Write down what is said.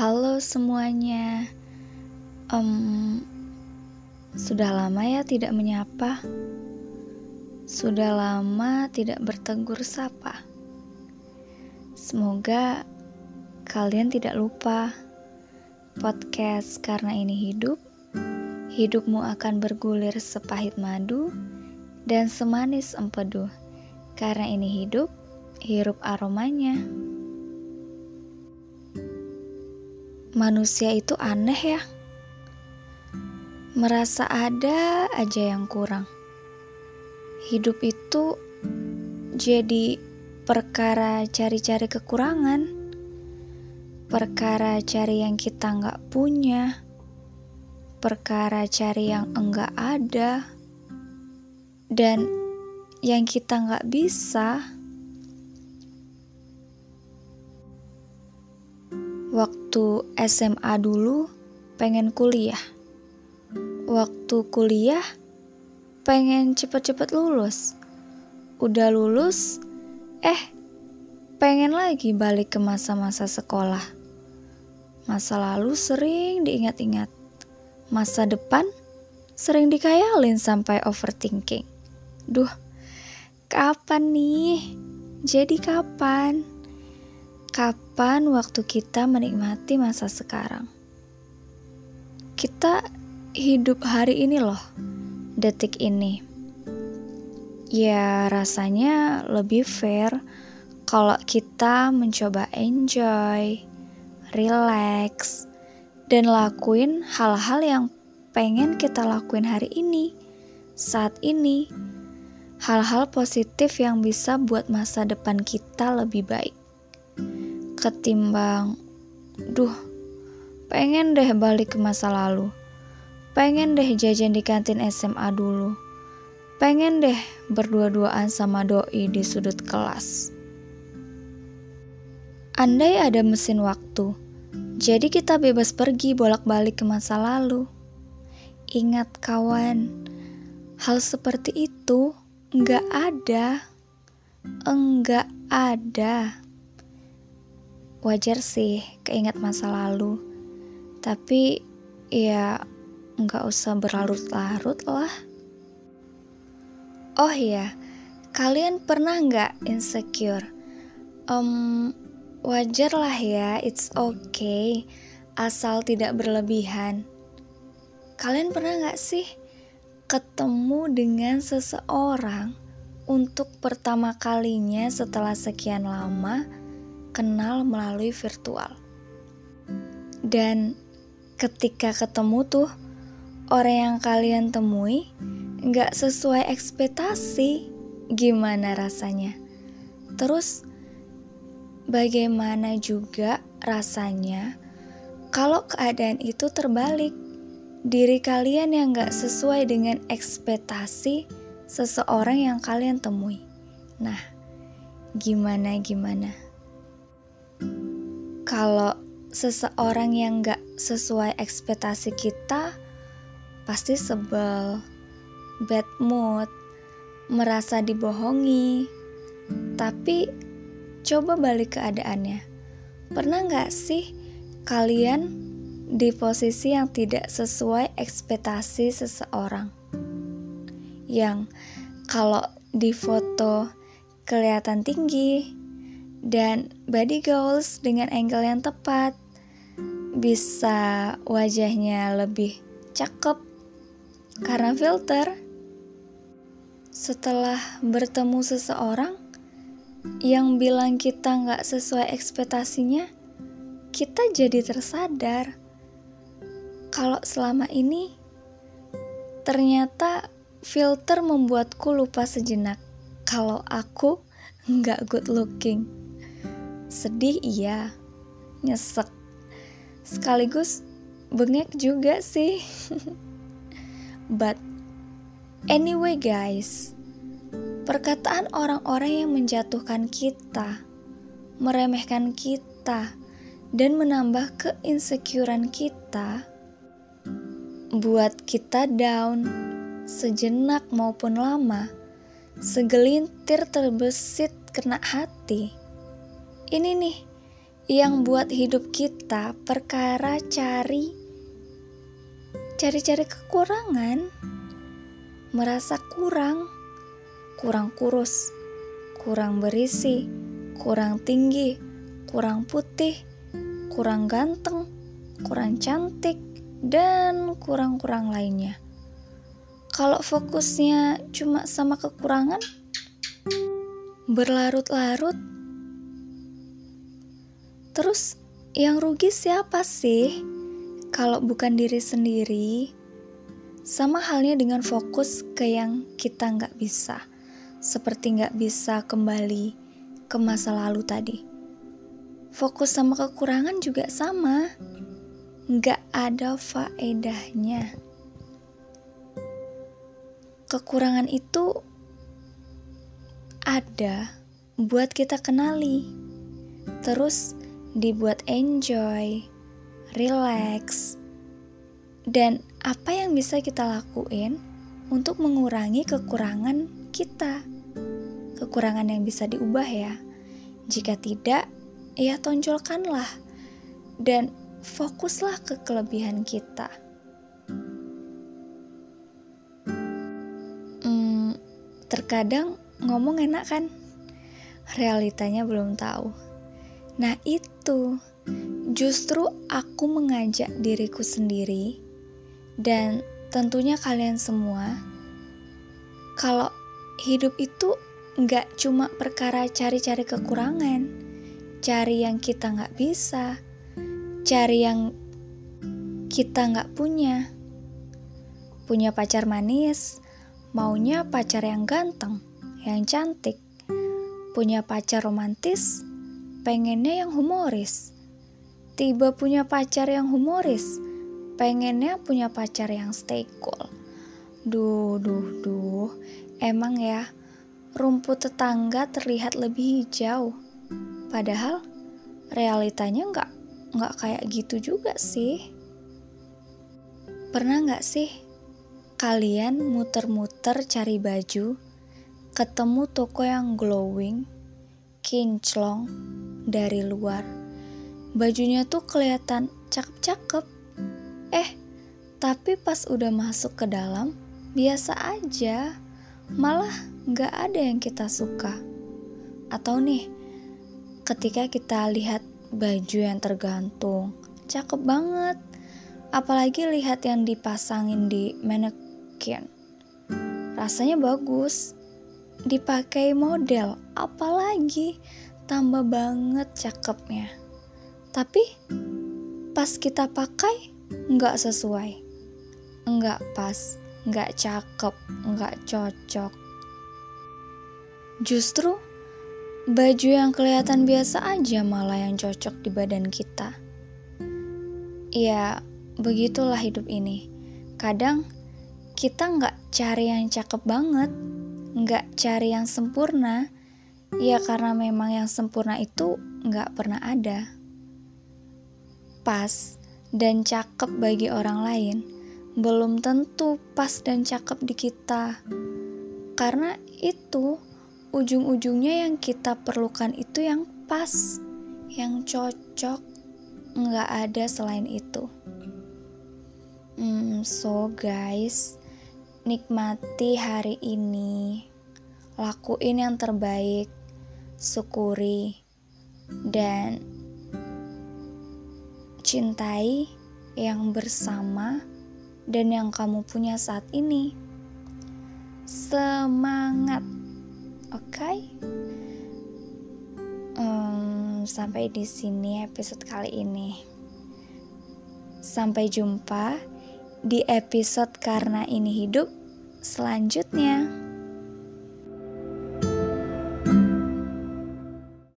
Halo semuanya. Um, sudah lama ya tidak menyapa. Sudah lama tidak bertegur sapa. Semoga kalian tidak lupa podcast karena ini hidup. Hidupmu akan bergulir sepahit madu dan semanis empedu. Karena ini hidup, hirup aromanya. Manusia itu aneh ya. Merasa ada aja yang kurang. Hidup itu jadi perkara cari-cari kekurangan. Perkara cari yang kita nggak punya. Perkara cari yang enggak ada. Dan yang kita nggak bisa Waktu SMA dulu pengen kuliah. Waktu kuliah pengen cepet-cepet lulus. Udah lulus, eh pengen lagi balik ke masa-masa sekolah. Masa lalu sering diingat-ingat. Masa depan sering dikayalin sampai overthinking. Duh, kapan nih? Jadi kapan? Kapan waktu kita menikmati masa sekarang? Kita hidup hari ini loh, detik ini. Ya, rasanya lebih fair kalau kita mencoba enjoy, relax, dan lakuin hal-hal yang pengen kita lakuin hari ini, saat ini. Hal-hal positif yang bisa buat masa depan kita lebih baik ketimbang duh pengen deh balik ke masa lalu. Pengen deh jajan di kantin SMA dulu. Pengen deh berdua-duaan sama doi di sudut kelas. Andai ada mesin waktu jadi kita bebas pergi bolak-balik ke masa lalu. Ingat kawan hal seperti itu nggak ada. Enggak ada wajar sih keinget masa lalu. Tapi ya nggak usah berlarut-larut lah. Oh iya kalian pernah nggak insecure? Um, wajar lah ya it's okay asal tidak berlebihan. Kalian pernah nggak sih ketemu dengan seseorang untuk pertama kalinya setelah sekian lama kenal melalui virtual. Dan ketika ketemu tuh, orang yang kalian temui nggak sesuai ekspektasi, gimana rasanya? Terus, bagaimana juga rasanya kalau keadaan itu terbalik? Diri kalian yang nggak sesuai dengan ekspektasi seseorang yang kalian temui. Nah, gimana gimana? Kalau seseorang yang gak sesuai ekspektasi kita pasti sebel, bad mood, merasa dibohongi. Tapi coba balik keadaannya. Pernah gak sih kalian di posisi yang tidak sesuai ekspektasi seseorang? Yang kalau di foto kelihatan tinggi, dan body goals dengan angle yang tepat. Bisa wajahnya lebih cakep karena filter. Setelah bertemu seseorang yang bilang kita nggak sesuai ekspektasinya kita jadi tersadar. Kalau selama ini ternyata filter membuatku lupa sejenak. Kalau aku nggak good looking. Sedih iya, nyesek. Sekaligus bengek juga sih. But anyway guys, perkataan orang-orang yang menjatuhkan kita, meremehkan kita, dan menambah keinsecurean kita buat kita down sejenak maupun lama, segelintir terbesit kena hati ini nih yang buat hidup kita perkara cari cari-cari kekurangan, merasa kurang, kurang kurus, kurang berisi, kurang tinggi, kurang putih, kurang ganteng, kurang cantik, dan kurang-kurang lainnya. Kalau fokusnya cuma sama kekurangan, berlarut-larut, terus yang rugi siapa sih? Kalau bukan diri sendiri, sama halnya dengan fokus ke yang kita nggak bisa, seperti nggak bisa kembali ke masa lalu tadi. Fokus sama kekurangan juga sama, nggak ada faedahnya kekurangan itu ada buat kita kenali, terus dibuat enjoy, relax, dan apa yang bisa kita lakuin untuk mengurangi kekurangan kita. Kekurangan yang bisa diubah ya. Jika tidak, ya tonjolkanlah dan fokuslah ke kelebihan kita. Terkadang ngomong enak kan? Realitanya belum tahu. Nah, itu justru aku mengajak diriku sendiri dan tentunya kalian semua kalau hidup itu nggak cuma perkara cari-cari kekurangan, cari yang kita nggak bisa, cari yang kita nggak punya. Punya pacar manis, Maunya pacar yang ganteng, yang cantik. Punya pacar romantis, pengennya yang humoris. Tiba punya pacar yang humoris, pengennya punya pacar yang stay cool. Duh, duh, duh. Emang ya, rumput tetangga terlihat lebih hijau. Padahal realitanya nggak nggak kayak gitu juga sih. Pernah nggak sih Kalian muter-muter cari baju, ketemu toko yang glowing, kinclong dari luar. Bajunya tuh kelihatan cakep-cakep. Eh, tapi pas udah masuk ke dalam, biasa aja. Malah gak ada yang kita suka. Atau nih, ketika kita lihat baju yang tergantung, cakep banget. Apalagi lihat yang dipasangin di weekend. Rasanya bagus. Dipakai model, apalagi tambah banget cakepnya. Tapi pas kita pakai nggak sesuai, nggak pas, nggak cakep, nggak cocok. Justru baju yang kelihatan biasa aja malah yang cocok di badan kita. Ya, begitulah hidup ini. Kadang kita nggak cari yang cakep banget, nggak cari yang sempurna, ya karena memang yang sempurna itu nggak pernah ada. Pas dan cakep bagi orang lain belum tentu pas dan cakep di kita, karena itu ujung-ujungnya yang kita perlukan itu yang pas, yang cocok, nggak ada selain itu. Hmm, so guys, nikmati hari ini, lakuin yang terbaik, syukuri, dan cintai yang bersama dan yang kamu punya saat ini. Semangat, oke? Okay? Um, sampai di sini episode kali ini. Sampai jumpa di episode Karena Ini Hidup selanjutnya.